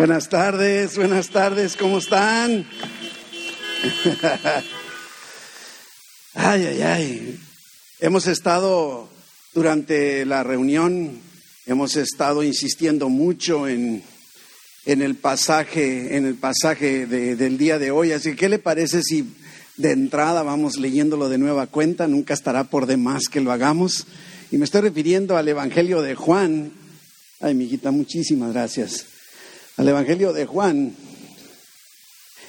Buenas tardes, buenas tardes, ¿cómo están? Ay, ay, ay. Hemos estado durante la reunión, hemos estado insistiendo mucho en, en el pasaje, en el pasaje del día de hoy. Así que, ¿qué le parece si de entrada vamos leyéndolo de nueva cuenta? Nunca estará por demás que lo hagamos. Y me estoy refiriendo al Evangelio de Juan. Ay, mi hijita, muchísimas gracias. Al Evangelio de Juan,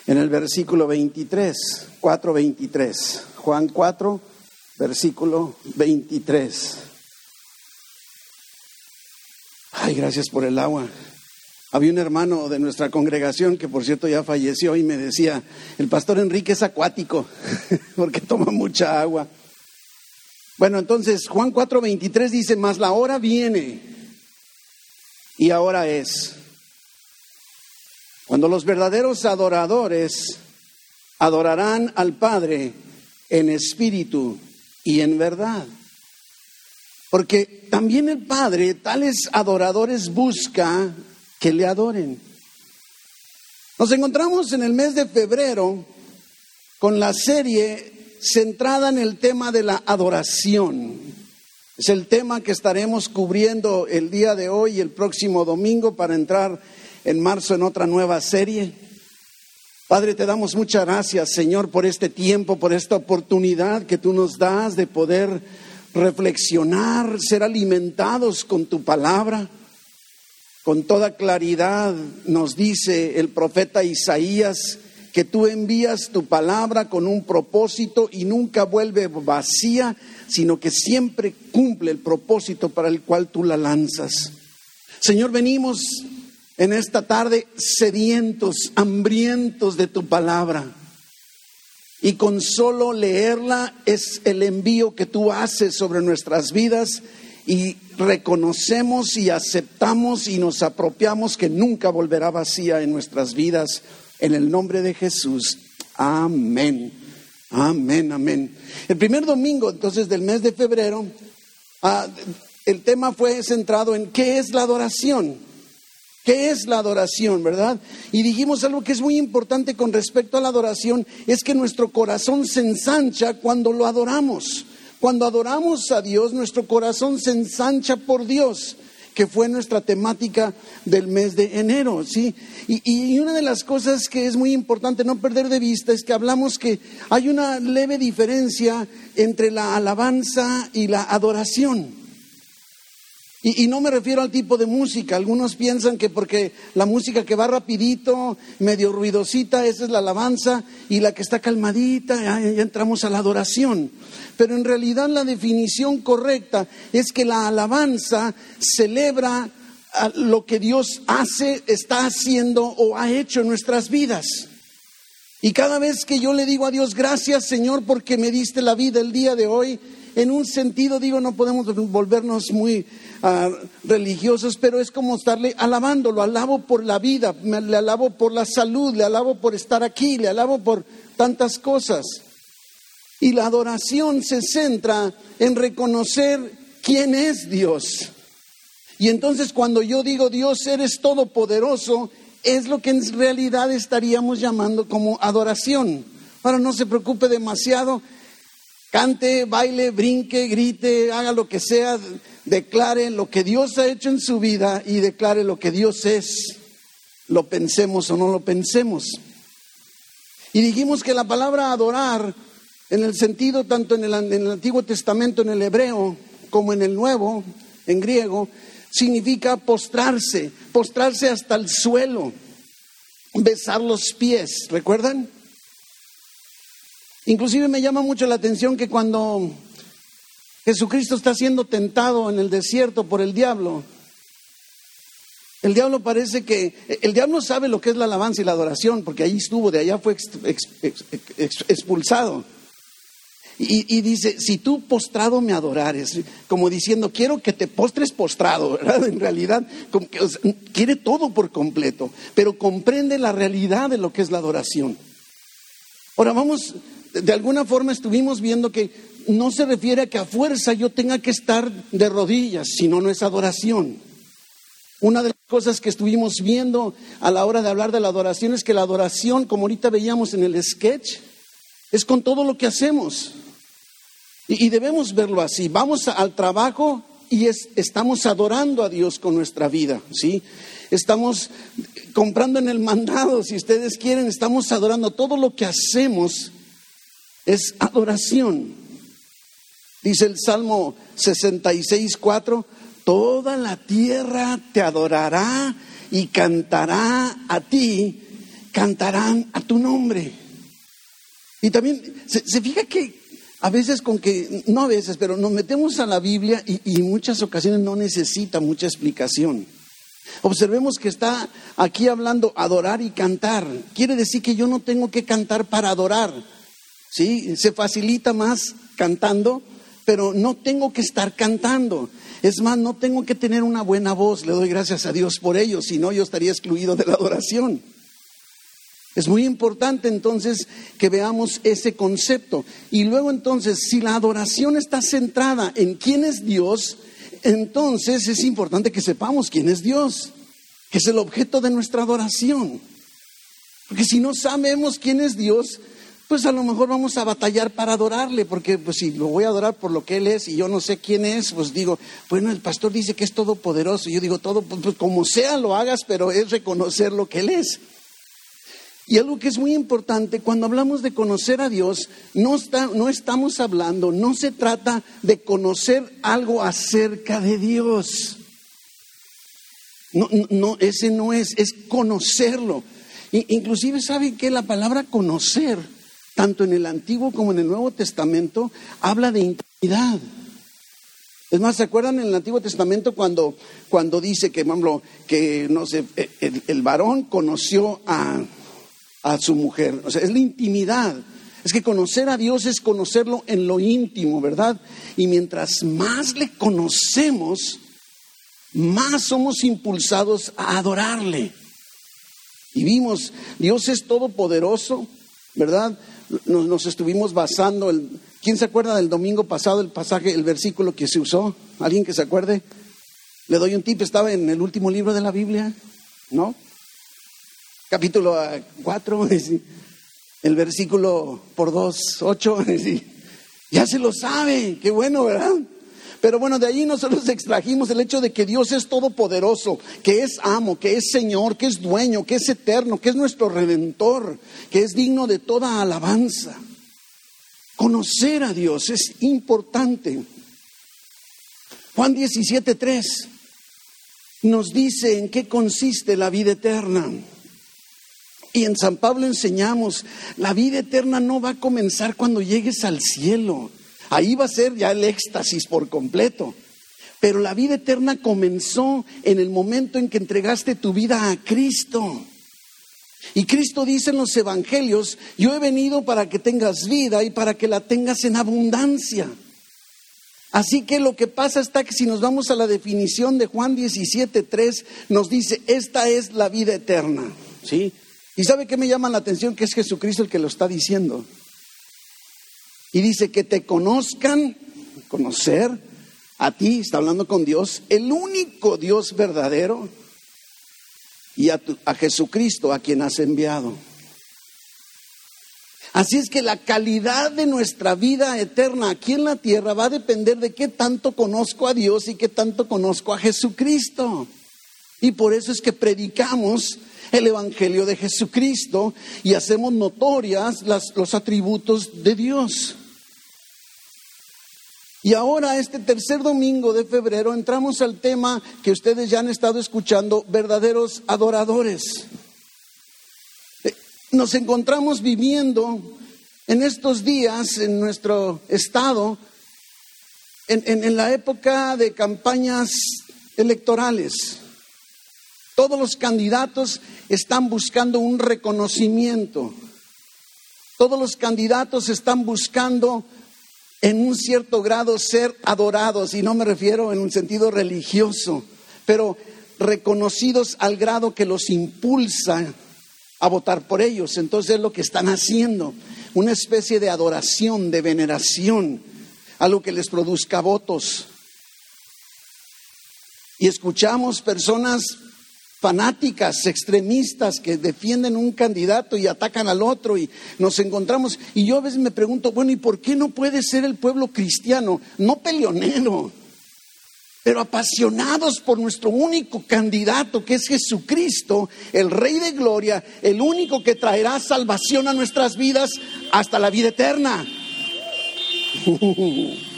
en el versículo 23, 4, 23. Juan 4, versículo 23. Ay, gracias por el agua. Había un hermano de nuestra congregación que por cierto ya falleció y me decía, el pastor Enrique es acuático porque toma mucha agua. Bueno, entonces Juan 4:23 dice, mas la hora viene y ahora es, cuando los verdaderos adoradores adorarán al Padre en espíritu y en verdad. Porque también el Padre tales adoradores busca que le adoren. Nos encontramos en el mes de febrero con la serie centrada en el tema de la adoración. Es el tema que estaremos cubriendo el día de hoy y el próximo domingo para entrar en marzo en otra nueva serie. Padre, te damos muchas gracias, Señor, por este tiempo, por esta oportunidad que tú nos das de poder reflexionar, ser alimentados con tu palabra. Con toda claridad nos dice el profeta Isaías que tú envías tu palabra con un propósito y nunca vuelve vacía, sino que siempre cumple el propósito para el cual tú la lanzas. Señor, venimos en esta tarde sedientos, hambrientos de tu palabra. Y con solo leerla es el envío que tú haces sobre nuestras vidas y reconocemos y aceptamos y nos apropiamos que nunca volverá vacía en nuestras vidas. En el nombre de Jesús. Amén. Amén, amén. El primer domingo entonces del mes de febrero, ah, el tema fue centrado en qué es la adoración. ¿Qué es la adoración, verdad? Y dijimos algo que es muy importante con respecto a la adoración, es que nuestro corazón se ensancha cuando lo adoramos. Cuando adoramos a Dios, nuestro corazón se ensancha por Dios, que fue nuestra temática del mes de enero, ¿sí? Y, y una de las cosas que es muy importante no perder de vista es que hablamos que hay una leve diferencia entre la alabanza y la adoración. Y, no me refiero al tipo de música. Algunos piensan que porque la música que va rapidito, medio ruidosita, esa es la alabanza, y la que está calmadita, ya, entramos a la adoración. Pero en realidad la definición correcta es que la alabanza celebra lo que Dios hace, está haciendo o ha hecho en nuestras vidas. Y cada vez que yo le digo a Dios, gracias Señor porque me diste la vida el día de hoy, en un sentido digo, no podemos volvernos muy religiosos, pero es como estarle alabando, lo alabo por la vida, le alabo por la salud, le alabo por estar aquí, le alabo por tantas cosas. Y la adoración se centra en reconocer quién es Dios. Y entonces cuando yo digo Dios eres todopoderoso, es lo que en realidad estaríamos llamando como adoración. Ahora no se preocupe demasiado, cante, baile, brinque, grite, haga lo que sea, declare lo que Dios ha hecho en su vida y declare lo que Dios es, lo pensemos o no lo pensemos. Y dijimos que la palabra adorar, en el sentido tanto en el, en el Antiguo Testamento, en el hebreo, como en el Nuevo, en griego, significa postrarse, postrarse hasta el suelo, besar los pies, ¿recuerdan? Inclusive me llama mucho la atención que cuando Jesucristo está siendo tentado en el desierto por el diablo. El diablo parece que, el diablo sabe lo que es la alabanza y la adoración, porque ahí estuvo, de allá fue expulsado. Y, dice, si tú postrado me adorares, como diciendo, quiero que te postres postrado, ¿verdad? En realidad, quiere todo por completo, pero comprende la realidad de lo que es la adoración. Ahora vamos, de alguna forma estuvimos viendo que no se refiere a que a fuerza yo tenga que estar de rodillas, sino no es adoración. Una de las cosas que estuvimos viendo a la hora de hablar de la adoración es que la adoración, como ahorita veíamos en el sketch, es con todo lo que hacemos. Y, debemos verlo así. Vamos al trabajo y estamos adorando a Dios con nuestra vida, ¿sí? Estamos comprando en el mandado, si ustedes quieren, estamos adorando. Todo lo que hacemos es adoración. Dice el Salmo 66, 4, toda la tierra te adorará y cantará a ti, cantarán a tu nombre. Y también se, fija que a veces con que, no a veces, pero nos metemos a la Biblia y, muchas ocasiones no necesita mucha explicación. Observemos que está aquí hablando adorar y cantar. Quiere decir que yo no tengo que cantar para adorar. ¿Sí? Se facilita más cantando, pero no tengo que estar cantando. Es más, no tengo que tener una buena voz. Le doy gracias a Dios por ello, si no yo estaría excluido de la adoración. Es muy importante entonces que veamos ese concepto. Y luego entonces, si la adoración está centrada en quién es Dios, entonces es importante que sepamos quién es Dios, que es el objeto de nuestra adoración. Porque si no sabemos quién es Dios, pues a lo mejor vamos a batallar para adorarle, porque pues si lo voy a adorar por lo que Él es y yo no sé quién es, pues digo, bueno, el pastor dice que es todopoderoso. Yo digo, todo, pues, pues como sea lo hagas, pero es reconocer lo que Él es. Y algo que es muy importante, cuando hablamos de conocer a Dios, no, está, no estamos hablando, no se trata de conocer algo acerca de Dios. No, no, ese no es, es conocerlo. inclusive saben que la palabra conocer, tanto en el Antiguo como en el Nuevo Testamento, habla de intimidad. Es más, ¿se acuerdan en el Antiguo Testamento cuando, cuando dice que, que no sé, el varón conoció a, a su mujer. O sea, es la intimidad. Es que conocer a Dios es conocerlo en lo íntimo, ¿verdad? Y mientras más le conocemos, más somos impulsados a adorarle. Y vimos, Dios es todopoderoso, ¿verdad? Nos, estuvimos basando, el, ¿quién se acuerda del domingo pasado el pasaje, el versículo que se usó? ¿Alguien que se acuerde? Le doy un tip, estaba en el último libro de la Biblia, ¿no? capítulo 4, el versículo por 2, 8, ya se lo sabe, qué bueno, ¿verdad? Pero bueno, de ahí nosotros extrajimos el hecho de que Dios es todopoderoso, que es amo, que es Señor, que es dueño, que es eterno, que es nuestro redentor, que es digno de toda alabanza. Conocer a Dios es importante. Juan 17, 3 nos dice en qué consiste la vida eterna. Y en San Pablo enseñamos, la vida eterna no va a comenzar cuando llegues al cielo. Ahí va a ser ya el éxtasis por completo. Pero la vida eterna comenzó en el momento en que entregaste tu vida a Cristo. Y Cristo dice en los evangelios, yo he venido para que tengas vida y para que la tengas en abundancia. Así que lo que pasa está que si nos vamos a la definición de Juan 17:3 nos dice, esta es la vida eterna, ¿sí? ¿Y sabe qué me llama la atención? Que es Jesucristo el que lo está diciendo. Y dice que te conozcan, conocer a ti, está hablando con Dios, el único Dios verdadero, y a, a Jesucristo a quien has enviado. Así es que la calidad de nuestra vida eterna aquí en la tierra va a depender de qué tanto conozco a Dios y qué tanto conozco a Jesucristo. Y por eso es que predicamos el Evangelio de Jesucristo y hacemos notorias los atributos de Dios. Y ahora, este tercer domingo de febrero, entramos al tema que ustedes ya han estado escuchando, verdaderos adoradores. Eh, nos encontramos viviendo en estos días en nuestro estado, en la época de campañas electorales. Todos los candidatos están buscando un reconocimiento. Todos los candidatos están buscando en un cierto grado ser adorados, y no me refiero en un sentido religioso, pero reconocidos al grado que los impulsa a votar por ellos. Entonces es lo que están haciendo, una especie de adoración, de veneración, algo que les produzca votos. Y escuchamos personas fanáticas, extremistas que defienden un candidato y atacan al otro y nos encontramos. Y yo a veces me pregunto, bueno, ¿y por qué no puede ser el pueblo cristiano, no peleonero, pero apasionados por nuestro único candidato que es Jesucristo, el Rey de Gloria, el único que traerá salvación a nuestras vidas hasta la vida eterna?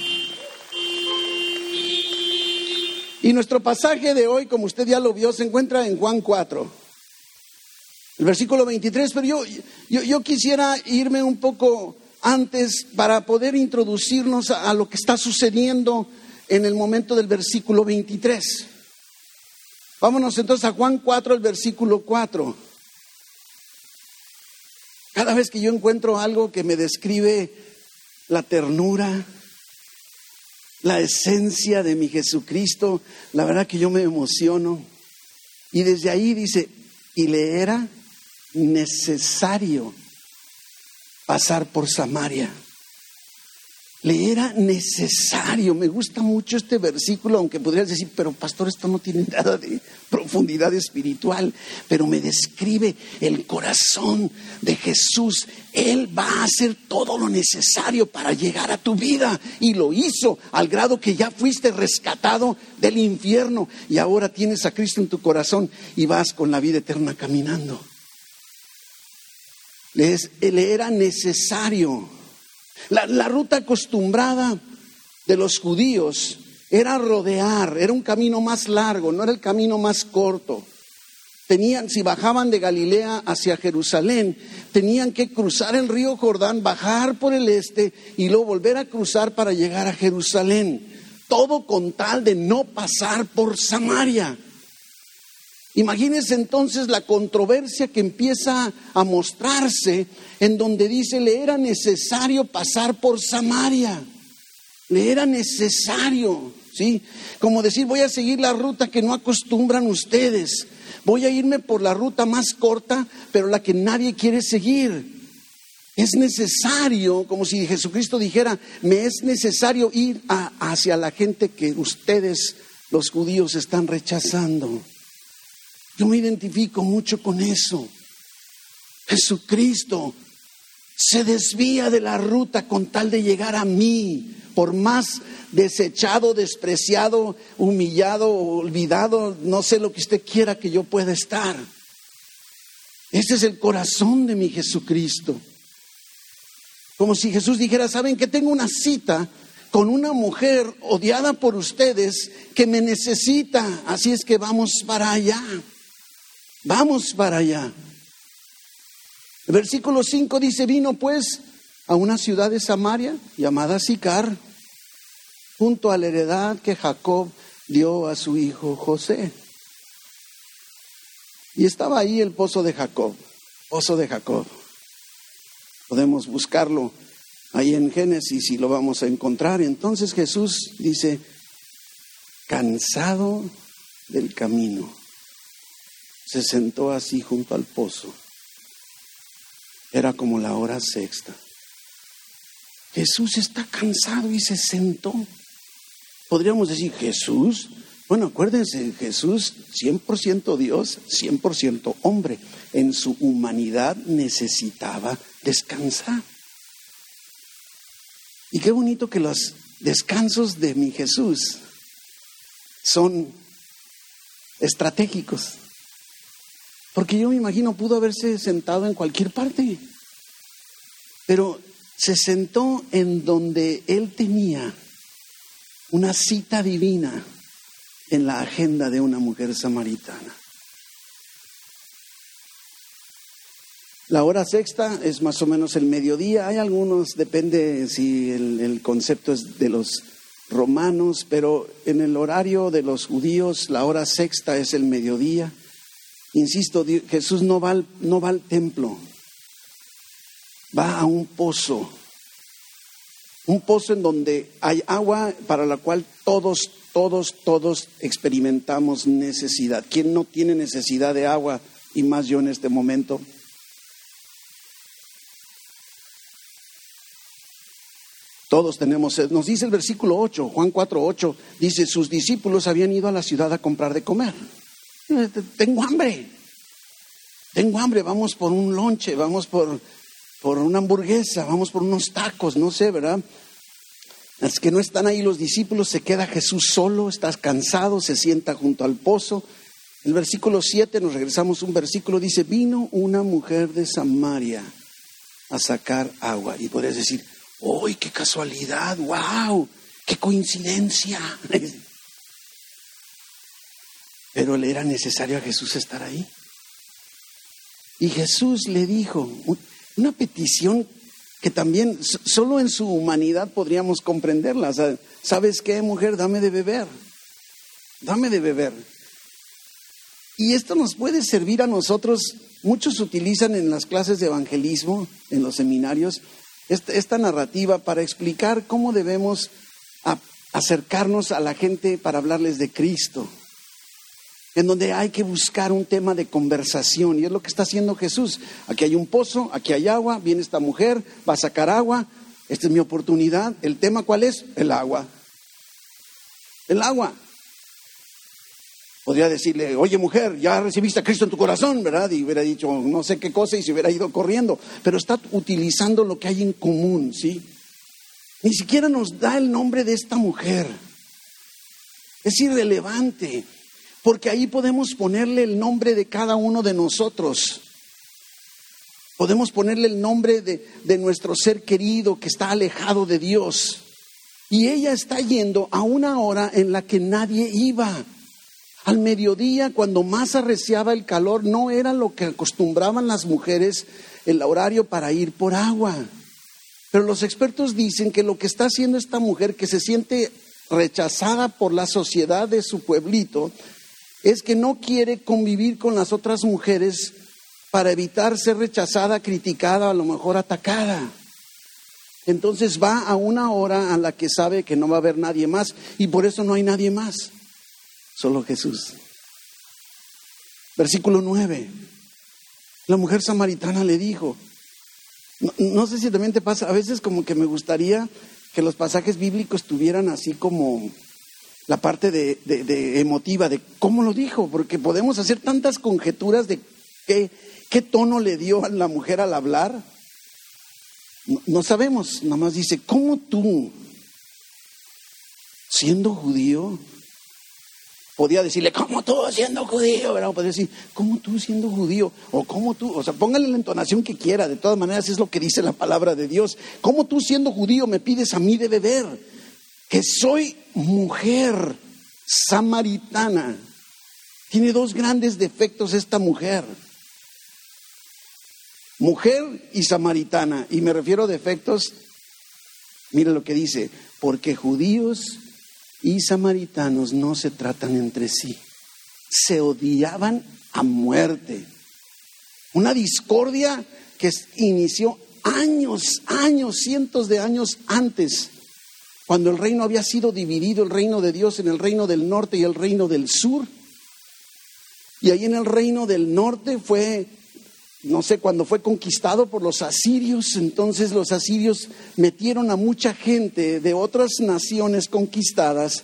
Y nuestro pasaje de hoy, como usted ya lo vio, se encuentra en Juan 4, el versículo 23, pero yo, yo, quisiera irme un poco antes para poder introducirnos a, a lo que está sucediendo en el momento del versículo 23. Vámonos entonces a Juan 4, el versículo 4. Cada vez que yo encuentro algo que me describe la ternura, la esencia de mi Jesucristo, la verdad que yo me emociono. Y desde ahí dice, y le era necesario pasar por Samaria. Le era necesario. Me gusta mucho este versículo, aunque podrías decir, pero pastor, esto no tiene nada de profundidad espiritual, pero me describe el corazón de Jesús. Él va a hacer todo lo necesario para llegar a tu vida y lo hizo al grado que ya fuiste rescatado del infierno y ahora tienes a Cristo en tu corazón y vas con la vida eterna caminando. Le, era necesario la, ruta acostumbrada de los judíos era rodear, era un camino más largo, no era el camino más corto. Tenían, si bajaban de Galilea hacia Jerusalén, tenían que cruzar el río Jordán, bajar por el este y luego volver a cruzar para llegar a Jerusalén. Todo con tal de no pasar por Samaria. Imagínense entonces la controversia que empieza a mostrarse en donde dice, le era necesario pasar por Samaria, le era necesario, ¿sí? Como decir, voy a seguir la ruta que no acostumbran ustedes, voy a irme por la ruta más corta, pero la que nadie quiere seguir. Es necesario, como si Jesucristo dijera, me es necesario ir hacia la gente que ustedes, los judíos, están rechazando. Yo me identifico mucho con eso. Jesucristo se desvía de la ruta con tal de llegar a mí, por más desechado, despreciado, humillado, olvidado, no sé lo que usted quiera que yo pueda estar. Ese es el corazón de mi Jesucristo. Como si Jesús dijera, ¿saben que tengo una cita con una mujer odiada por ustedes que me necesita? Así es que vamos para allá. Vamos para allá. El versículo 5 dice, vino pues a una ciudad de Samaria llamada Sicar, junto a la heredad que Jacob dio a su hijo José. Y estaba ahí el pozo de Jacob, pozo de Jacob. Podemos buscarlo ahí en Génesis y lo vamos a encontrar. Entonces Jesús dice, cansado del camino se sentó así junto al pozo. Era como la hora sexta. Jesús está cansado y se sentó. Podríamos decir, Jesús, bueno, acuérdense, Jesús 100% Dios, 100% hombre. En su humanidad necesitaba descansar. Y qué bonito que los descansos de mi Jesús son estratégicos. Porque yo me imagino pudo haberse sentado en cualquier parte, pero se sentó en donde él tenía una cita divina en la agenda de una mujer samaritana. La hora sexta es más o menos el mediodía. Hay algunos, depende si el, el, concepto es de los romanos, pero en el horario de los judíos la hora sexta es el mediodía. Insisto, Jesús no va, al, no va al templo, va a un pozo, un pozo en donde hay agua para la cual todos, todos, todos experimentamos necesidad. ¿Quién no tiene necesidad de agua? Y más yo en este momento. Todos tenemos sed. Nos dice el versículo 8, Juan 4, 8, dice, sus discípulos habían ido a la ciudad a comprar de comer. Tengo hambre, tengo hambre, vamos por un lonche, vamos por, por una hamburguesa, vamos por unos tacos, no sé, ¿verdad? Es que no están ahí los discípulos, se queda Jesús solo, está cansado, se sienta junto al pozo. El versículo 7, nos regresamos un versículo, dice, vino una mujer de Samaria a sacar agua. Y podrías decir, ¡Uy, qué casualidad! ¡Wow! ¡Qué coincidencia! Pero le era necesario a Jesús estar ahí. Y Jesús le dijo una petición que también solo en su humanidad podríamos comprenderla. ¿Sabes qué, mujer? Dame de beber. Dame de beber. Y esto nos puede servir a nosotros. Muchos utilizan en las clases de evangelismo, en los seminarios, esta, narrativa para explicar cómo debemos acercarnos a la gente para hablarles de Cristo, en donde hay que buscar un tema de conversación, y es lo que está haciendo Jesús. Aquí hay un pozo, aquí hay agua, viene esta mujer, va a sacar agua, esta es mi oportunidad. ¿El tema cuál es? El agua. El agua. Podría decirle, oye mujer, ya recibiste a Cristo en tu corazón, ¿verdad? Y hubiera dicho no sé qué cosa y se hubiera ido corriendo. Pero está utilizando lo que hay en común, ¿sí? Ni siquiera nos da el nombre de esta mujer. Es irrelevante, porque ahí podemos ponerle el nombre de cada uno de nosotros. Podemos ponerle el nombre de, de nuestro ser querido que está alejado de Dios. Y ella está yendo a una hora en la que nadie iba. Al mediodía, cuando más arreciaba el calor, no era lo que acostumbraban las mujeres el horario para ir por agua. Pero los expertos dicen que lo que está haciendo esta mujer, que se siente rechazada por la sociedad de su pueblito, es que no quiere convivir con las otras mujeres para evitar ser rechazada, criticada, a lo mejor atacada. Entonces va a una hora a la que sabe que no va a haber nadie más y por eso no hay nadie más solo Jesús. Versículo 9. La mujer samaritana le dijo, no, sé si también te pasa, a veces como que me gustaría que los pasajes bíblicos tuvieran así como la parte de, de, emotiva de cómo lo dijo, porque podemos hacer tantas conjeturas de qué, qué tono le dio a la mujer al hablar. No, sabemos, nada más dice, ¿cómo tú, siendo judío, podía decirle, ¿cómo tú siendo judío? ¿verdad? podía decir, ¿cómo tú siendo judío? O ¿cómo tú? O sea, póngale la entonación que quiera, de todas maneras es lo que dice la palabra de Dios. ¿Cómo tú siendo judío me pides a mí de beber? Que soy mujer samaritana. Tiene dos grandes defectos esta mujer. Mujer y samaritana. Y me refiero a defectos, mire lo que dice, porque judíos y samaritanos no se tratan entre sí. Se odiaban a muerte. Una discordia que inició años, años, cientos de años antes, cuando el reino había sido dividido, el reino de Dios en el reino del norte y el reino del sur. Y ahí en el reino del norte fue no sé, cuando fue conquistado por los asirios, entonces los asirios metieron a mucha gente de otras naciones conquistadas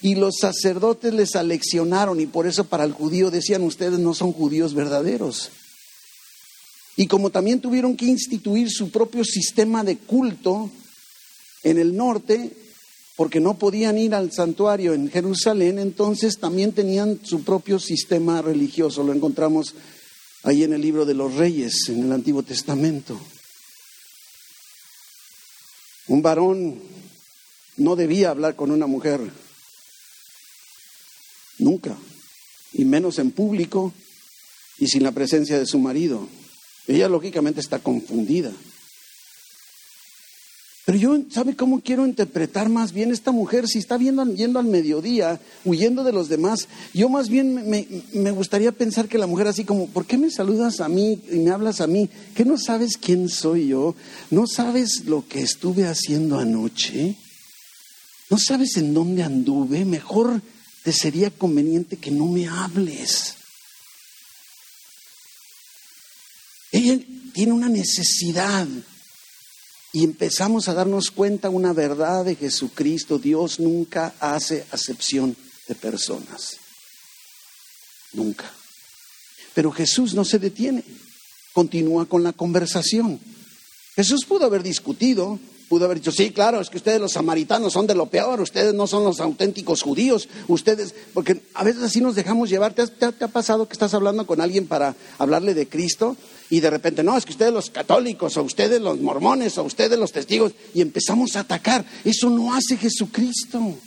y los sacerdotes les aleccionaron y por eso para el judío decían ustedes no son judíos verdaderos. Y como también tuvieron que instituir su propio sistema de culto en el norte, porque no podían ir al santuario en Jerusalén, entonces también tenían su propio sistema religioso. Lo encontramos ahí en el libro de los reyes, en el Antiguo Testamento. Un varón no debía hablar con una mujer, nunca, y menos en público y sin la presencia de su marido. Ella lógicamente está confundida. Pero yo, ¿sabe cómo quiero interpretar más bien esta mujer? Si está viendo, yendo al mediodía, huyendo de los demás, yo más bien me, gustaría pensar que la mujer así como, ¿por qué me saludas a mí y me hablas a mí? ¿Que no sabes quién soy yo? ¿No sabes lo que estuve haciendo anoche? ¿No sabes en dónde anduve? Mejor te sería conveniente que no me hables. Ella tiene una necesidad y empezamos a darnos cuenta una verdad de Jesucristo, Dios nunca hace acepción de personas. Nunca. Pero Jesús no se detiene, continúa con la conversación. Jesús pudo haber discutido, pudo haber dicho, sí, claro, es que ustedes los samaritanos son de lo peor, ustedes no son los auténticos judíos, ustedes, porque a veces así nos dejamos llevar. ¿Te, ha pasado que estás hablando con alguien para hablarle de Cristo y de repente, no, es que ustedes los católicos, o ustedes los mormones, o ustedes los testigos, y empezamos a atacar? Eso no hace Jesucristo.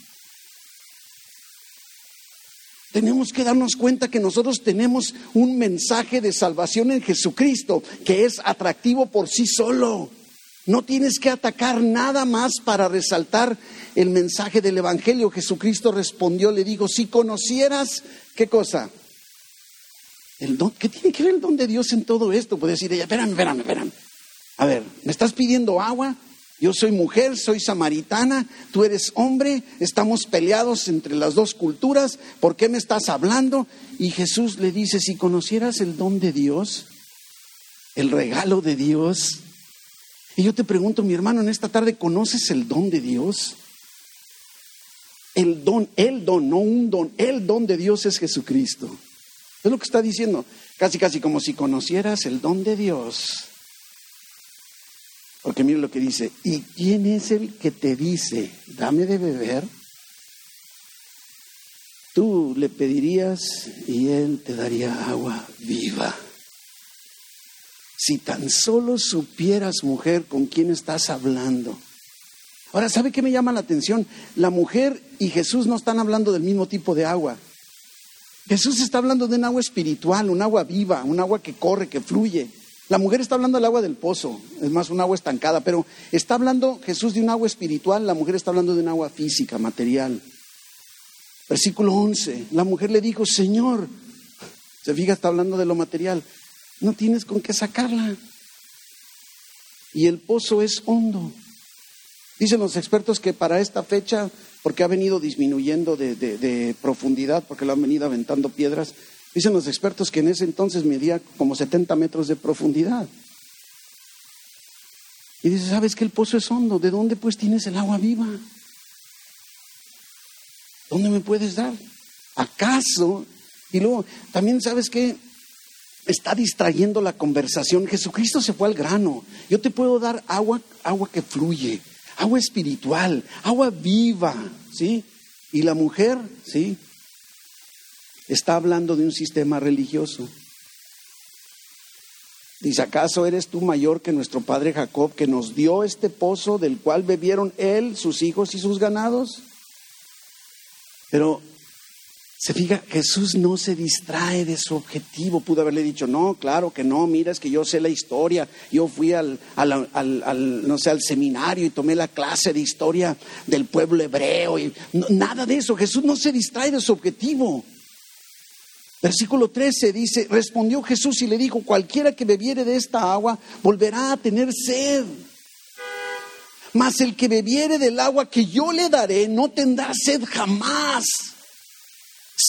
Tenemos que darnos cuenta que nosotros tenemos un mensaje de salvación en Jesucristo que es atractivo por sí solo. No tienes que atacar nada más para resaltar el mensaje del Evangelio. Jesucristo respondió, le dijo, si conocieras, ¿qué cosa? El don, ¿Qué tiene que ver el don de Dios en todo esto? Puede decir ella, espérame, espérame, espérame. A ver, ¿me estás pidiendo agua? Yo soy mujer, soy samaritana, tú eres hombre, estamos peleados entre las dos culturas, ¿por qué me estás hablando? Y Jesús le dice, si conocieras el don de Dios, el regalo de Dios, y yo te pregunto, mi hermano, en esta tarde, ¿conoces el don de Dios? El don, el don, no un don, el don de Dios es Jesucristo. Es lo que está diciendo, casi casi como si conocieras el don de Dios. Porque mire lo que dice, ¿y quién es el que te dice, dame de beber? Tú le pedirías y él te daría agua viva. Si tan solo supieras, mujer, con quién estás hablando. Ahora, ¿sabe qué me llama la atención? La mujer y Jesús no están hablando del mismo tipo de agua. Jesús está hablando de un agua espiritual, un agua viva, un agua que corre, que fluye. La mujer está hablando del agua del pozo, es más, un agua estancada, pero está hablando Jesús de un agua espiritual, la mujer está hablando de un agua física, material. Versículo 11, la mujer le dijo, Señor, se fija, está hablando de lo material, no tienes con qué sacarla. Y el pozo es hondo. Dicen los expertos que para esta fecha, porque ha venido disminuyendo de, profundidad, porque lo han venido aventando piedras, dicen los expertos que en ese entonces medía como 70 metros de profundidad. Y dice, ¿sabes que el pozo es hondo? ¿De dónde pues tienes el agua viva? ¿Dónde me puedes dar? ¿Acaso? Y luego, también sabes que está distrayendo la conversación. Jesucristo se fue al grano. Yo te puedo dar agua, agua que fluye, agua espiritual, agua viva, ¿sí? Y la mujer, ¿sí? Está hablando de un sistema religioso. Dice, ¿acaso eres tú mayor que nuestro padre Jacob, que nos dio este pozo del cual bebieron él, sus hijos y sus ganados? Pero se fija, Jesús no se distrae de su objetivo. Pudo haberle dicho, no, claro que no, mira, es que yo sé la historia. Yo fui al, no sé, al seminario y tomé la clase de historia del pueblo hebreo. Y nada de eso. Jesús no se distrae de su objetivo. Versículo 13 dice, respondió Jesús y le dijo, cualquiera que bebiere de esta agua volverá a tener sed. Mas el que bebiere del agua que yo le daré no tendrá sed jamás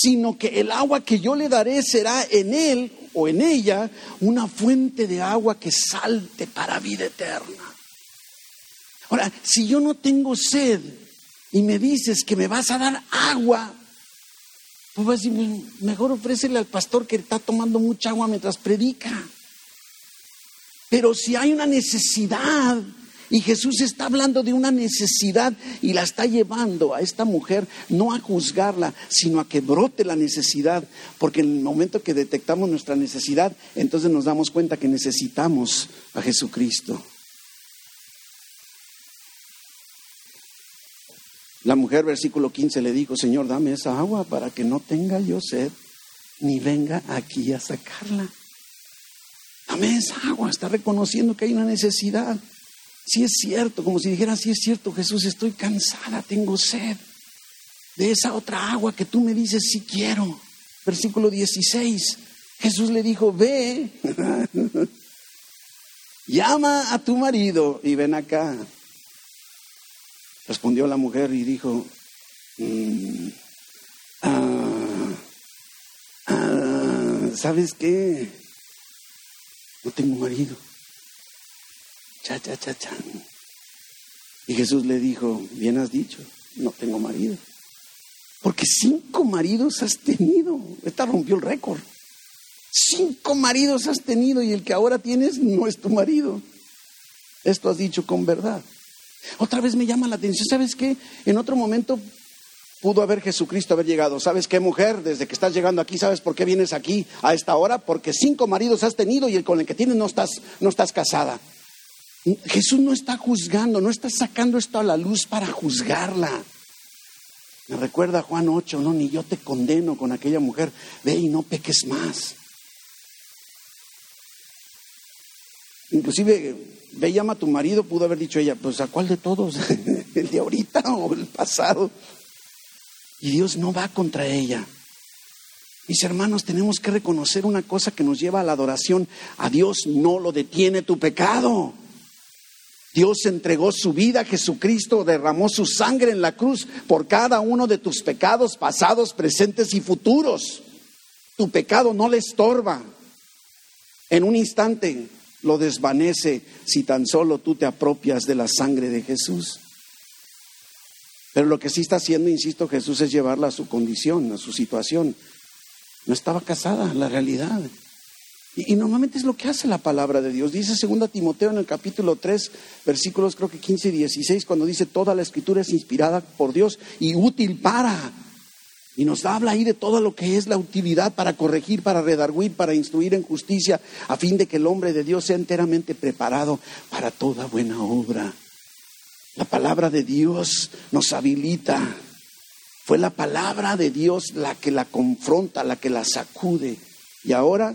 sino que el agua que yo le daré será en él o en ella una fuente de agua que salte para vida eterna. Ahora, si yo no tengo sed y me dices que me vas a dar agua, pues vas a decir, pues, mejor ofrécele al pastor que está tomando mucha agua mientras predica. Pero si hay una necesidad, y Jesús está hablando de una necesidad y la está llevando a esta mujer no a juzgarla, sino a que brote la necesidad, porque en el momento que detectamos nuestra necesidad, entonces nos damos cuenta que necesitamos a Jesucristo. La mujer, versículo 15, le dijo, Señor, dame esa agua para que no tenga yo sed, ni venga aquí a sacarla. Dame esa agua, está reconociendo que hay una necesidad. Si es cierto, como si dijera, si es cierto, Jesús, estoy cansada, tengo sed de esa otra agua que tú me dices si quiero. Versículo 16. Jesús le dijo, ve, llama a tu marido y ven acá. Respondió la mujer y dijo, mm, ah, ah, ¿sabes qué? No tengo marido. Cha, cha, cha, cha. Y Jesús le dijo, bien has dicho, no tengo marido. Porque cinco maridos has tenido. Esta rompió el récord. Cinco maridos has tenido y el que ahora tienes no es tu marido. Esto has dicho con verdad. Otra vez me llama la atención, ¿sabes qué? En otro momento pudo haber Jesucristo haber llegado. ¿Sabes qué, mujer? Desde que estás llegando aquí, ¿sabes por qué vienes aquí a esta hora? Porque cinco maridos has tenido y el con el que tienes no estás, no estás casada. Jesús no está juzgando, no está sacando esto a la luz para juzgarla. Me recuerda Juan 8, no, ni yo te condeno con aquella mujer, ve y no peques más. Inclusive, ve llama a tu marido, pudo haber dicho ella, pues a cuál de todos, el de ahorita o el pasado. Y Dios no va contra ella. Mis hermanos, tenemos que reconocer una cosa que nos lleva a la adoración. A Dios no lo detiene tu pecado. Dios entregó su vida, Jesucristo derramó su sangre en la cruz por cada uno de tus pecados pasados, presentes y futuros. Tu pecado no le estorba. En un instante lo desvanece si tan solo tú te apropias de la sangre de Jesús. Pero lo que sí está haciendo, insisto, Jesús es llevarla a su condición, a su situación. No estaba casada, la realidad. Y, normalmente es lo que hace la palabra de Dios. Dice 2 Timoteo en el capítulo 3, versículos creo que 15 y 16, cuando dice toda la escritura es inspirada por Dios y útil para. Y nos habla ahí de todo lo que es la utilidad para corregir, para redarguir, para instruir en justicia, a fin de que el hombre de Dios sea enteramente preparado para toda buena obra. La palabra de Dios nos habilita. Fue la palabra de Dios la que la confronta, la que la sacude. Y ahora,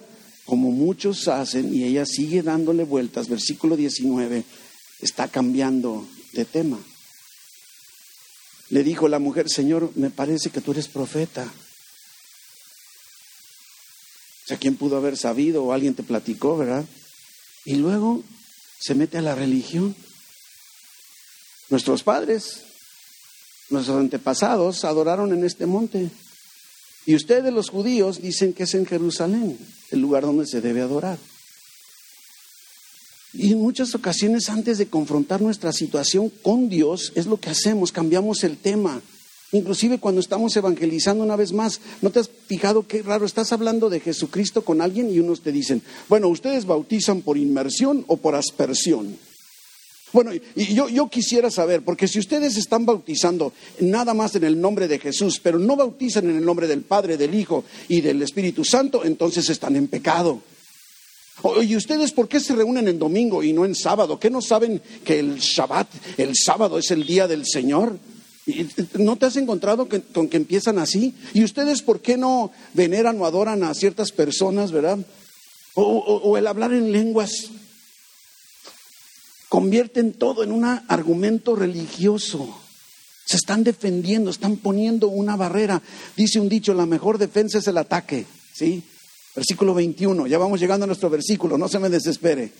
como muchos hacen, y ella sigue dándole vueltas, versículo 19, está cambiando de tema. Le dijo la mujer, Señor, me parece que tú eres profeta. O sea, ¿quién pudo haber sabido o alguien te platicó, verdad? Y luego se mete a la religión. Nuestros padres, nuestros antepasados adoraron en este monte. Y ustedes los judíos dicen que es en Jerusalén, el lugar donde se debe adorar. Y en muchas ocasiones antes de confrontar nuestra situación con Dios es lo que hacemos, cambiamos el tema. Inclusive cuando estamos evangelizando una vez más, ¿no te has fijado qué raro? Estás hablando de Jesucristo con alguien y unos te dicen, bueno, ustedes bautizan por inmersión o por aspersión. Bueno, y yo, yo, quisiera saber, porque si ustedes están bautizando nada más en el nombre de Jesús, pero no bautizan en el nombre del Padre, del Hijo y del Espíritu Santo, entonces están en pecado. ¿Y ustedes por qué se reúnen en domingo y no en sábado? ¿Qué no saben que el Shabbat, el sábado es el día del Señor? ¿No te has encontrado con que empiezan así? ¿Y ustedes por qué no veneran o adoran a ciertas personas, verdad? o el hablar en lenguas convierten todo en un argumento religioso. Se están defendiendo, están poniendo una barrera. Dice un dicho, la mejor defensa es el ataque. ¿Sí? Versículo 21, ya vamos llegando a nuestro versículo, no se me desespere.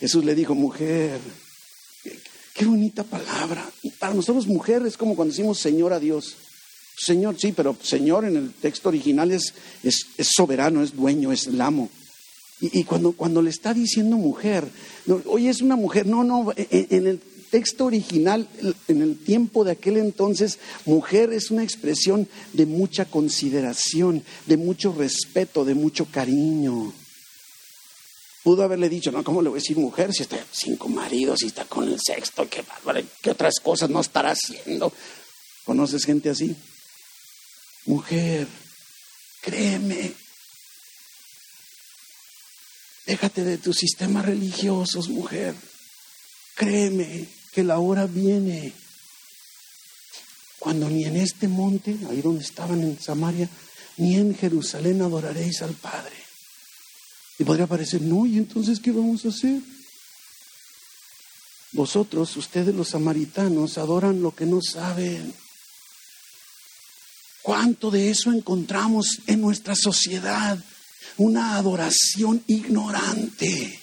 Jesús le dijo, mujer, qué, bonita palabra. para nosotros mujer es como cuando decimos Señor a Dios. Señor, sí, pero Señor en el texto original es, es, soberano, es dueño, es el amo. Y, cuando, cuando, le está diciendo mujer, hoy es una mujer, no, no, e, e, en, el texto original, en el tiempo de aquel entonces, mujer es una expresión de mucha consideración, de mucho respeto, de mucho cariño. Pudo haberle dicho, no, ¿cómo le voy a decir mujer si está cinco maridos, si está con el sexto, qué bárbaro, qué otras cosas no estará haciendo? ¿Conoces gente así? Mujer, créeme, Déjate de tus sistemas religiosos, mujer. Créeme que la hora viene cuando ni en este monte, ahí donde estaban en Samaria, ni en Jerusalén adoraréis al Padre. Y podría parecer, no, ¿y entonces qué vamos a hacer? Vosotros, ustedes los samaritanos, adoran lo que no saben. ¿Cuánto de eso encontramos en nuestra sociedad? Una adoración ignorante,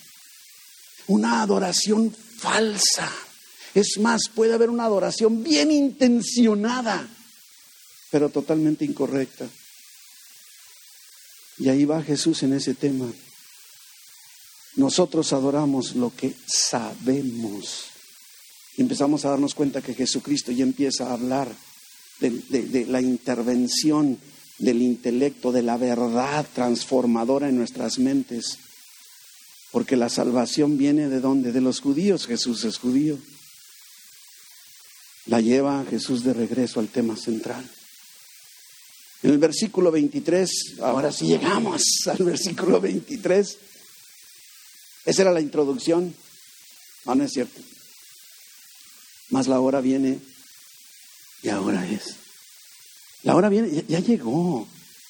una adoración falsa. Es más, puede haber una adoración bien intencionada, pero totalmente incorrecta. Y ahí va Jesús en ese tema. Nosotros adoramos lo que sabemos. Y empezamos a darnos cuenta que Jesucristo ya empieza a hablar de, de la intervención del intelecto, de la verdad transformadora en nuestras mentes. Porque la salvación viene de dónde? De los judíos. Jesús es judío. La lleva Jesús de regreso al tema central. En el versículo 23, ahora sí llegamos al versículo 23. Esa era la introducción. No, no es cierto. Más la hora viene y ahora es. La hora viene, ya, llegó.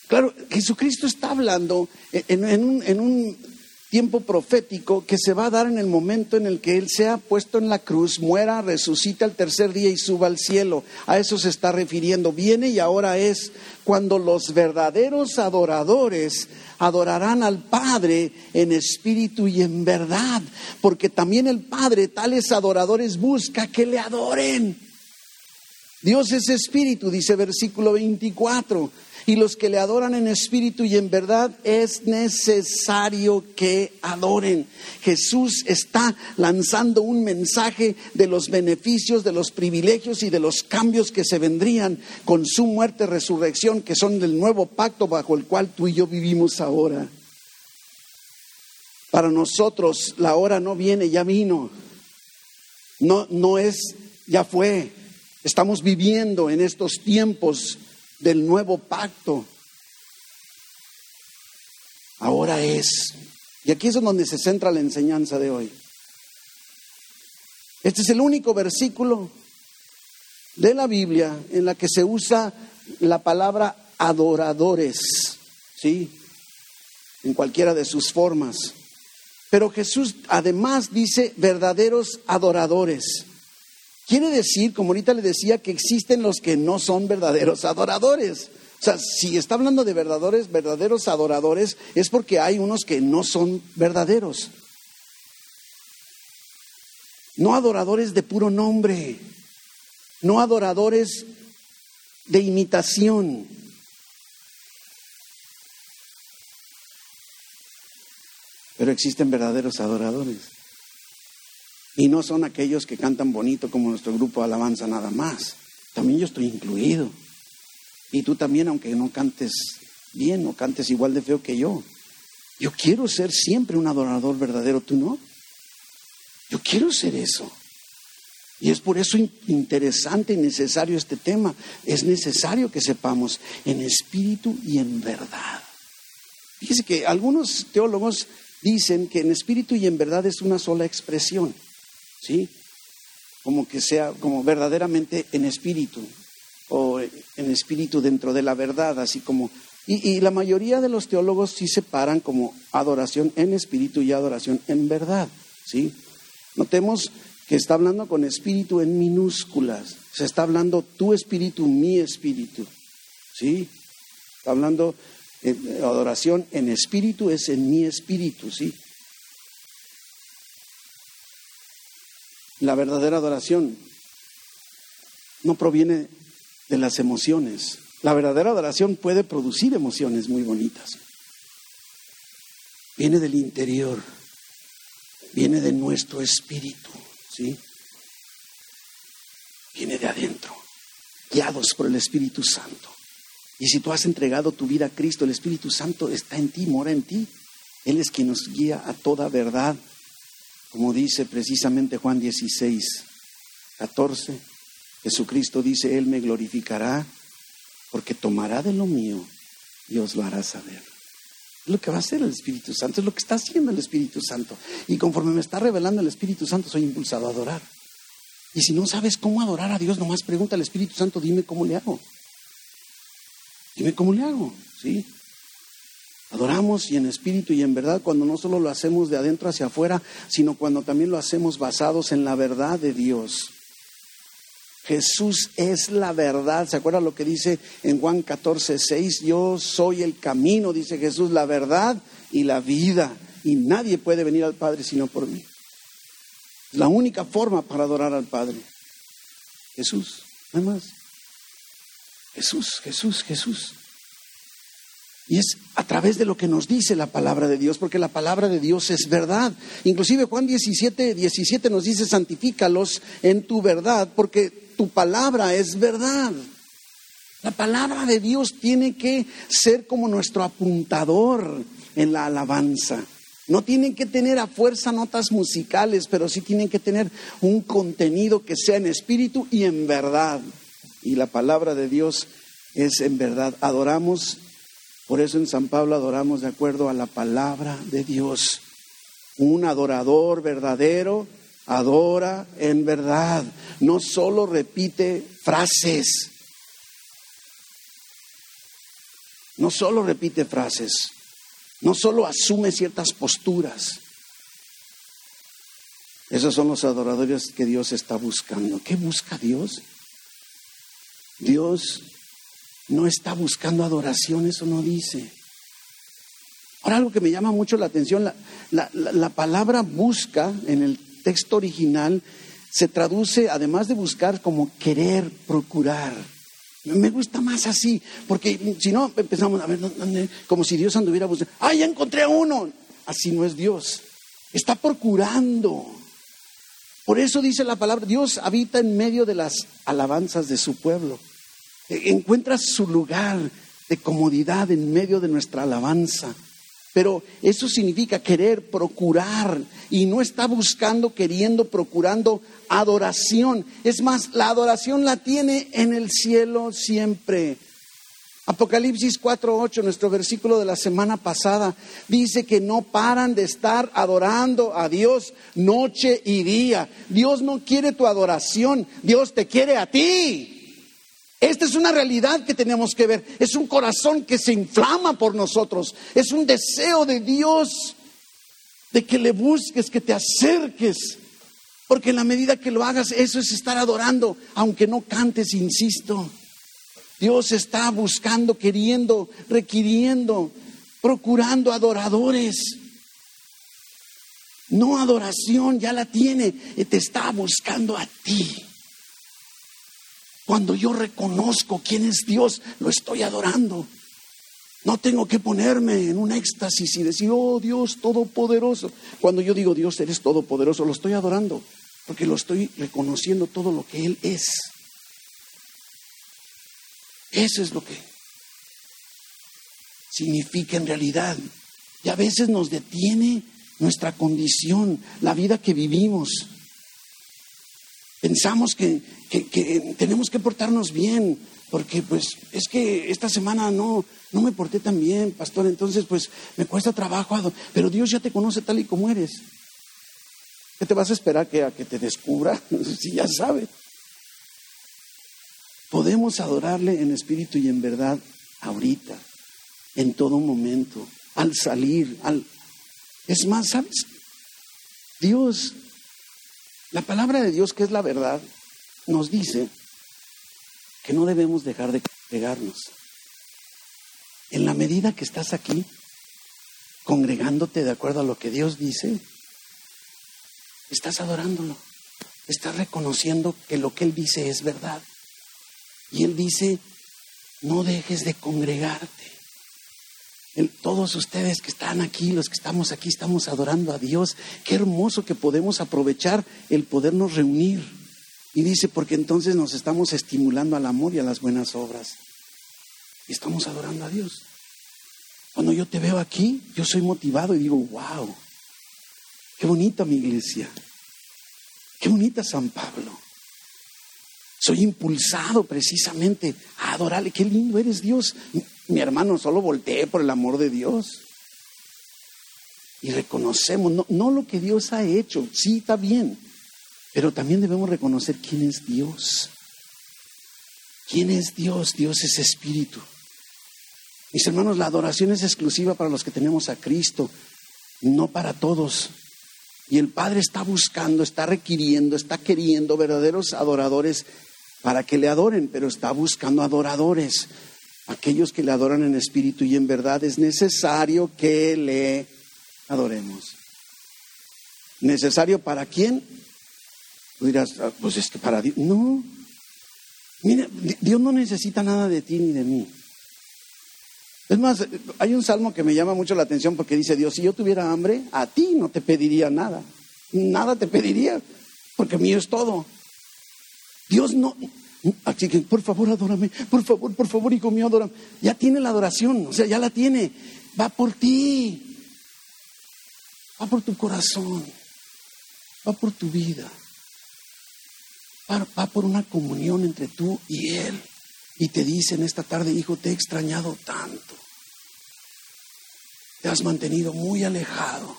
Claro, Jesucristo está hablando en, un, en un tiempo profético que se va a dar en el momento en el que Él sea puesto en la cruz, muera, resucita el tercer día y suba al cielo. A eso se está refiriendo. Viene y ahora es cuando los verdaderos adoradores adorarán al Padre en espíritu y en verdad, porque también el Padre tales adoradores busca que le adoren. Dios es espíritu, dice versículo 24 y los que le adoran en espíritu y en verdad es necesario que adoren. Jesús está lanzando un mensaje de los beneficios, de los privilegios y de los cambios que se vendrían con su muerte, resurrección, que son del nuevo pacto bajo el cual tú y yo vivimos ahora. Para nosotros la hora no viene, ya vino. No, no es, ya fue. Estamos viviendo en estos tiempos del nuevo pacto. Ahora es. Y aquí es donde se centra la enseñanza de hoy. Este es el único versículo de la Biblia en la que se usa la palabra adoradores, ¿sí? En cualquiera de sus formas. Pero Jesús además dice verdaderos adoradores. Quiere decir, como ahorita le decía, que existen los que no son verdaderos adoradores. O sea, si está hablando de verdaderos, verdaderos adoradores, es porque hay unos que no son verdaderos. No adoradores de puro nombre, no adoradores de imitación. Pero existen verdaderos adoradores. Y no son aquellos que cantan bonito como nuestro grupo de alabanza nada más. También yo estoy incluido. Y tú también, aunque no cantes bien o cantes igual de feo que yo. Yo quiero ser siempre un adorador verdadero, ¿tú no? Yo quiero ser eso. Y es por eso interesante y necesario este tema. Es necesario que sepamos en espíritu y en verdad. Fíjese que algunos teólogos dicen que en espíritu y en verdad es una sola expresión. ¿Sí? Como que sea, como verdaderamente en espíritu, o en espíritu dentro de la verdad, así como... Y, la mayoría de los teólogos sí separan como adoración en espíritu y adoración en verdad, ¿sí? Notemos que está hablando con espíritu en minúsculas, se está hablando tu espíritu, mi espíritu, ¿sí? Está hablando eh, adoración en espíritu es en mi espíritu, ¿sí? La verdadera adoración no proviene de las emociones. La verdadera adoración puede producir emociones muy bonitas. Viene del interior, viene de nuestro espíritu, ¿sí? Viene de adentro, guiados por el Espíritu Santo. Y si tú has entregado tu vida a Cristo, el Espíritu Santo está en ti, mora en ti. Él es quien nos guía a toda verdad como dice precisamente Juan 16, 14, Jesucristo dice, Él me glorificará porque tomará de lo mío y os lo hará saber. Es lo que va a hacer el Espíritu Santo, es lo que está haciendo el Espíritu Santo. Y conforme me está revelando el Espíritu Santo, soy impulsado a adorar. Y si no sabes cómo adorar a Dios, nomás pregunta al Espíritu Santo, dime cómo le hago. Dime cómo le hago, ¿sí? Adoramos y en espíritu y en verdad cuando no solo lo hacemos de adentro hacia afuera, sino cuando también lo hacemos basados en la verdad de Dios. Jesús es la verdad. ¿Se acuerda lo que dice en Juan 14, 6? Yo soy el camino, dice Jesús, la verdad y la vida. Y nadie puede venir al Padre sino por mí. La única forma para adorar al Padre. Jesús, nada más. Jesús, Jesús, Jesús. Y es a través de lo que nos dice la palabra de Dios, porque la palabra de Dios es verdad. Inclusive Juan 17, 17 nos dice, santifícalos en tu verdad, porque tu palabra es verdad. La palabra de Dios tiene que ser como nuestro apuntador en la alabanza. No tienen que tener a fuerza notas musicales, pero sí tienen que tener un contenido que sea en espíritu y en verdad. Y la palabra de Dios es en verdad. Adoramos, por eso en San Pablo adoramos de acuerdo a la palabra de Dios. Un adorador verdadero adora en verdad, no solo repite frases, no solo repite frases, no solo asume ciertas posturas. Esos son los adoradores que Dios está buscando. ¿Qué busca Dios? Dios no está buscando adoración, eso no dice. Ahora algo que me llama mucho la atención, la, la palabra busca en el texto original se traduce, además de buscar, como querer, procurar. Me gusta más así, porque si no empezamos a ver como si Dios anduviera buscando. ¡Ah, ya encontré a uno! Así no es Dios. Está procurando. Por eso dice la palabra, Dios habita en medio de las alabanzas de su pueblo. Encuentra su lugar de comodidad en medio de nuestra alabanza. Pero eso significa querer, procurar, y no está buscando, queriendo, procurando adoración. Es más, la adoración la tiene en el cielo siempre. Apocalipsis 4.8, nuestro versículo de la semana pasada, dice que no paran de estar adorando a Dios noche y día. Dios no quiere tu adoración, Dios te quiere a ti. Esta es una realidad que tenemos que ver. Es un corazón que se inflama por nosotros. Es un deseo de Dios de que le busques, que te acerques. Porque en la medida que lo hagas, eso es estar adorando, aunque no cantes, insisto. Dios está buscando, queriendo, requiriendo, procurando adoradores. No adoración, ya la tiene, te está buscando a ti. Cuando yo reconozco quién es Dios, lo estoy adorando. No tengo que ponerme en un éxtasis y decir, oh Dios todopoderoso. Cuando yo digo, Dios eres todopoderoso, lo estoy adorando, porque lo estoy reconociendo todo lo que Él es. Eso es lo que significa en realidad. Y a veces nos detiene nuestra condición, la vida que vivimos. Pensamos que, tenemos que portarnos bien, porque pues es que esta semana no, no me porté tan bien, pastor, entonces pues me cuesta trabajo, pero Dios ya te conoce tal y como eres. ¿Qué te vas a esperar que a que te descubra? si ya sabe. Podemos adorarle en espíritu y en verdad ahorita, en todo momento, al salir, al... Es más, ¿sabes? Dios la palabra de Dios, que es la verdad, nos dice que no debemos dejar de congregarnos. En la medida que estás aquí, congregándote de acuerdo a lo que Dios dice, estás adorándolo, estás reconociendo que lo que Él dice es verdad. Y Él dice, no dejes de congregarte todos ustedes que están aquí, los que estamos aquí, estamos adorando a Dios. Qué hermoso que podemos aprovechar el podernos reunir. Y dice, porque entonces nos estamos estimulando al amor y a las buenas obras. Y estamos adorando a Dios. Cuando yo te veo aquí, yo soy motivado y digo, wow, qué bonita mi iglesia. Qué bonita San Pablo. Soy impulsado precisamente a adorarle. Qué lindo eres Dios. Mi hermano, solo voltee por el amor de Dios. Y reconocemos, no, no lo que Dios ha hecho, sí está bien, pero también debemos reconocer quién es Dios. ¿Quién es Dios? Dios es espíritu. Mis hermanos, la adoración es exclusiva para los que tenemos a Cristo, no para todos. Y el Padre está buscando, está requiriendo, está queriendo verdaderos adoradores para que le adoren, pero está buscando adoradores aquellos que le adoran en espíritu y en verdad, es necesario que le adoremos. ¿Necesario para quién? Tú dirás, ah, pues es que para Dios. No. Mira, Dios no necesita nada de ti ni de mí. Es más, hay un salmo que me llama mucho la atención porque dice Dios, si yo tuviera hambre, a ti no te pediría nada. Nada te pediría, porque mío es todo. Dios no... Que, por favor, adórame, por favor, por favor, hijo mío, adórame. Ya tiene la adoración, o sea, ya la tiene. Va por ti. Va por tu corazón. Va por tu vida. Va, va por una comunión entre tú y Él y te dicen esta tarde, hijo, te he extrañado tanto. Te has mantenido muy alejado.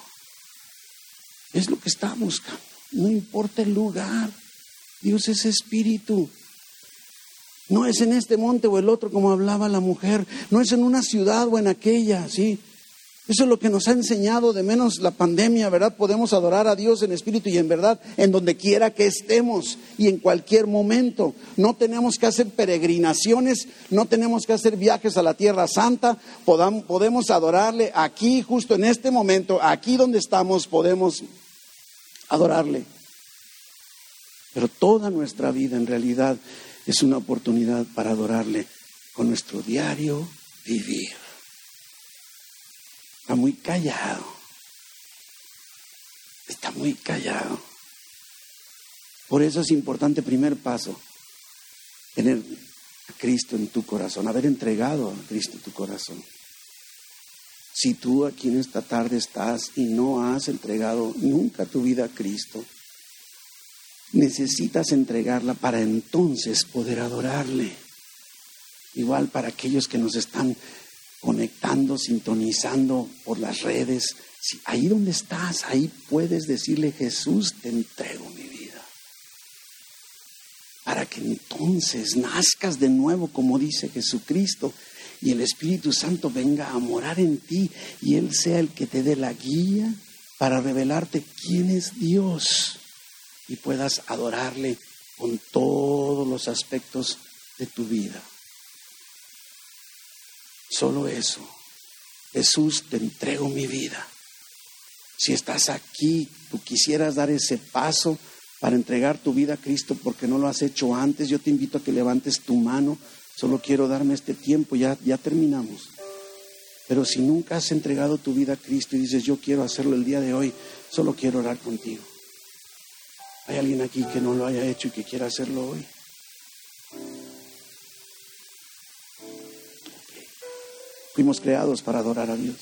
Es lo que está buscando. No importa el lugar. Dios es espíritu. No es en este monte o el otro como hablaba la mujer. No es en una ciudad o en aquella, ¿sí? Eso es lo que nos ha enseñado de menos la pandemia, ¿verdad? Podemos adorar a Dios en espíritu y en verdad en donde quiera que estemos y en cualquier momento. No tenemos que hacer peregrinaciones, no tenemos que hacer viajes a la Tierra Santa, podemos adorarle aquí, justo en este momento, aquí donde estamos, podemos adorarle. Pero toda nuestra vida en realidad es una oportunidad para adorarle con nuestro diario vivir. Está muy callado. Está muy callado. Por eso es importante, primer paso, tener a Cristo en tu corazón, haber entregado a Cristo en tu corazón. Si tú aquí en esta tarde estás y no has entregado nunca tu vida a Cristo, necesitas entregarla para entonces poder adorarle. Igual para aquellos que nos están conectando, sintonizando por las redes. ahí donde estás, ahí puedes decirle, Jesús, te entrego mi vida. Para que entonces nazcas de nuevo, como dice Jesucristo, y el Espíritu Santo venga a morar en ti y Él sea el que te dé la guía para revelarte quién es Dios y puedas adorarle con todos los aspectos de tu vida. Solo eso. Jesús, te entrego mi vida. Si estás aquí, tú quisieras dar ese paso para entregar tu vida a Cristo porque no lo has hecho antes, yo te invito a que levantes tu mano. Solo quiero darme este tiempo, ya, ya terminamos. Pero si nunca has entregado tu vida a Cristo y dices, yo quiero hacerlo el día de hoy, solo quiero orar contigo. ¿Hay alguien aquí que no lo haya hecho y que quiera hacerlo hoy? Fuimos creados para adorar a Dios.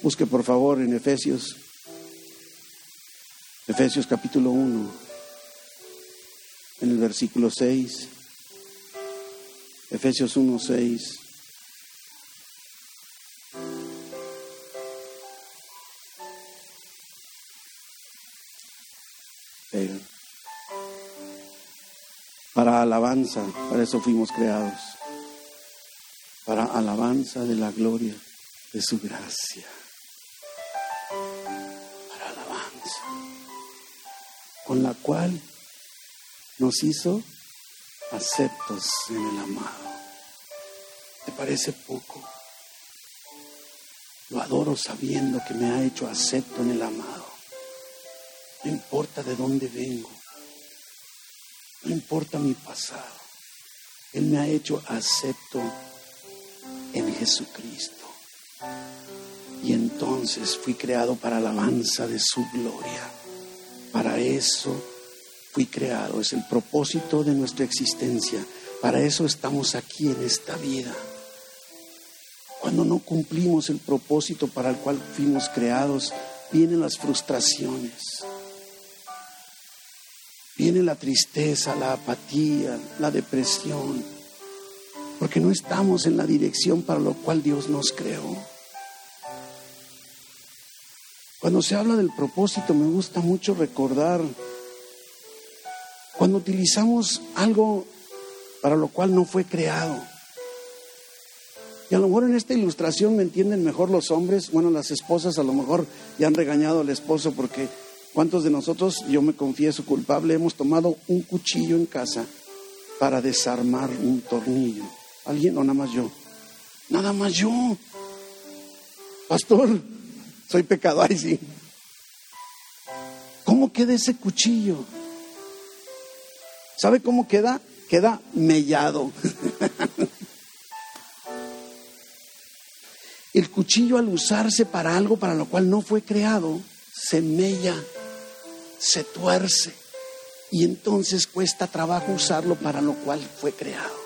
Busque por favor en Efesios, Efesios capítulo 1, en el versículo 6. Efesios 1, 6. Para alabanza, para eso fuimos creados para alabanza de la gloria de su gracia. Para alabanza. Con la cual nos hizo aceptos en el amado. ¿Te parece poco? Lo adoro sabiendo que me ha hecho acepto en el amado. No importa de dónde vengo. No importa mi pasado. Él me ha hecho acepto en Jesucristo. Y entonces fui creado para alabanza de su gloria. Para eso fui creado. Es el propósito de nuestra existencia. Para eso estamos aquí en esta vida. Cuando no cumplimos el propósito para el cual fuimos creados, vienen las frustraciones. Viene la tristeza, la apatía, la depresión porque no estamos en la dirección para lo cual Dios nos creó. Cuando se habla del propósito me gusta mucho recordar cuando utilizamos algo para lo cual no fue creado. Y a lo mejor en esta ilustración me entienden mejor los hombres, bueno, las esposas a lo mejor ya han regañado al esposo porque ¿cuántos de nosotros, yo me confieso culpable, hemos tomado un cuchillo en casa para desarmar un tornillo? ¿Alguien o nada más yo? Nada más yo. Pastor, soy pecador, ay sí. ¿Cómo queda ese cuchillo? ¿Sabe cómo queda? Queda mellado. El cuchillo al usarse para algo para lo cual no fue creado, se mella, se tuerce y entonces cuesta trabajo usarlo para lo cual fue creado.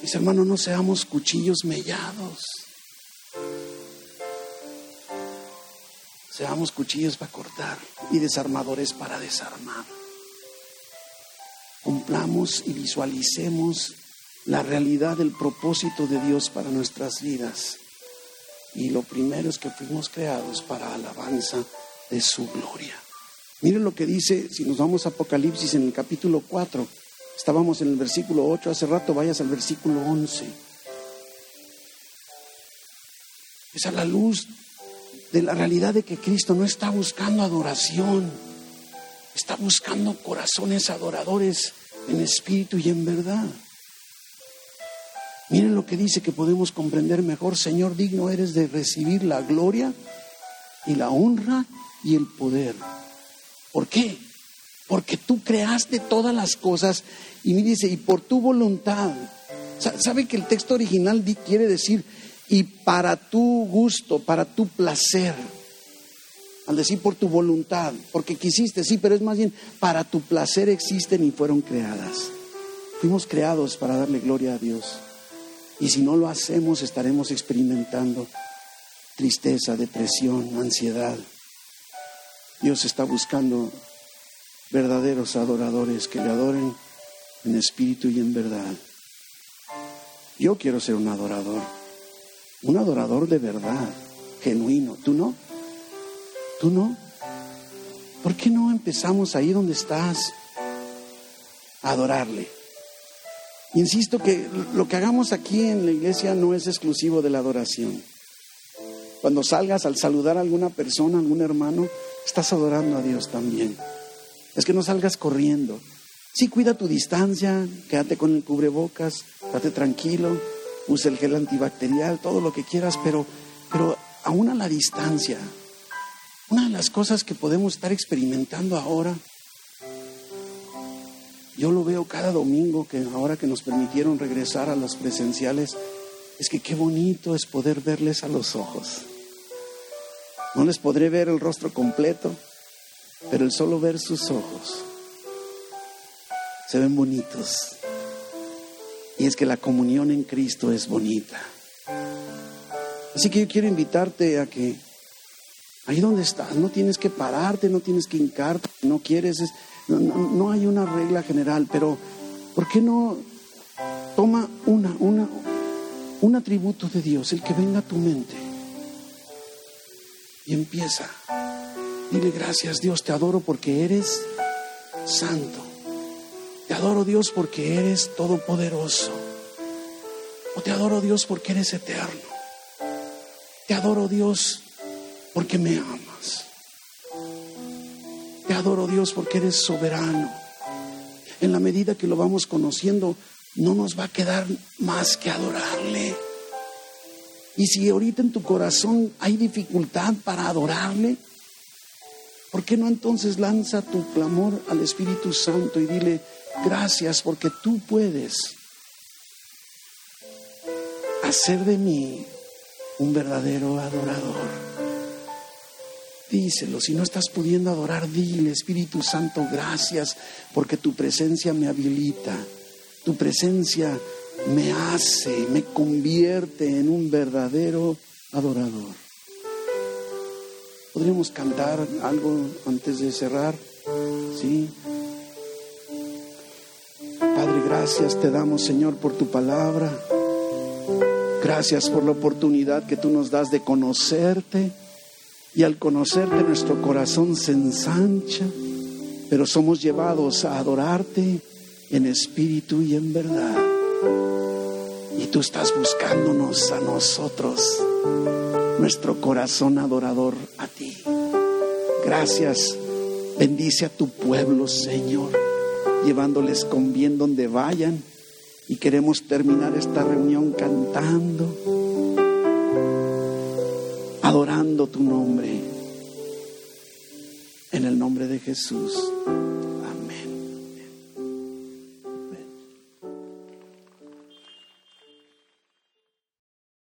Mis hermanos, no seamos cuchillos mellados. Seamos cuchillos para cortar y desarmadores para desarmar. Cumplamos y visualicemos la realidad del propósito de Dios para nuestras vidas. Y lo primero es que fuimos creados para alabanza de su gloria. Miren lo que dice, si nos vamos a Apocalipsis en el capítulo 4, estábamos en el versículo 8, hace rato vayas al versículo 11. Es a la luz de la realidad de que Cristo no está buscando adoración, está buscando corazones adoradores en espíritu y en verdad. Miren lo que dice que podemos comprender mejor. Señor, digno eres de recibir la gloria y la honra y el poder. ¿Por qué? Porque tú creaste todas las cosas y me dice, y por tu voluntad. ¿Sabe que el texto original quiere decir, y para tu gusto, para tu placer? Al decir por tu voluntad, porque quisiste, sí, pero es más bien, para tu placer existen y fueron creadas. Fuimos creados para darle gloria a Dios. Y si no lo hacemos, estaremos experimentando tristeza, depresión, ansiedad. Dios está buscando verdaderos adoradores que le adoren en espíritu y en verdad. Yo quiero ser un adorador, un adorador de verdad, genuino. ¿Tú no? ¿Tú no? ¿Por qué no empezamos ahí donde estás a adorarle? Insisto que lo que hagamos aquí en la iglesia no es exclusivo de la adoración. Cuando salgas al saludar a alguna persona, algún hermano, estás adorando a Dios también. Es que no salgas corriendo. Sí, cuida tu distancia, quédate con el cubrebocas, date tranquilo, usa el gel antibacterial, todo lo que quieras, pero, pero aún a la distancia. Una de las cosas que podemos estar experimentando ahora, yo lo veo cada domingo, que ahora que nos permitieron regresar a los presenciales, es que qué bonito es poder verles a los ojos. No les podré ver el rostro completo, pero el solo ver sus ojos se ven bonitos. Y es que la comunión en Cristo es bonita. Así que yo quiero invitarte a que ahí donde estás, no tienes que pararte, no tienes que hincarte, no quieres, no, no, hay una regla general, pero ¿por qué no toma una, una, un atributo de Dios, el que venga a tu mente? Y empieza. Dile gracias Dios, te adoro porque eres santo. Te adoro Dios porque eres todopoderoso. O te adoro Dios porque eres eterno. Te adoro Dios porque me amas. Te adoro Dios porque eres soberano. En la medida que lo vamos conociendo, no nos va a quedar más que adorarle. Y si ahorita en tu corazón hay dificultad para adorarle, ¿por qué no entonces lanza tu clamor al Espíritu Santo y dile, gracias porque tú puedes hacer de mí un verdadero adorador? Díselo, si no estás pudiendo adorar, dile, Espíritu Santo, gracias porque tu presencia me habilita, tu presencia me hace, me convierte en un verdadero adorador. ¿Podríamos cantar algo antes de cerrar? Sí. Padre, gracias te damos, Señor, por tu palabra. Gracias por la oportunidad que tú nos das de conocerte. Y al conocerte nuestro corazón se ensancha, pero somos llevados a adorarte en espíritu y en verdad. Y tú estás buscándonos a nosotros, nuestro corazón adorador a ti. Gracias. Bendice a tu pueblo, Señor, llevándoles con bien donde vayan. Y queremos terminar esta reunión cantando, adorando tu nombre. En el nombre de Jesús.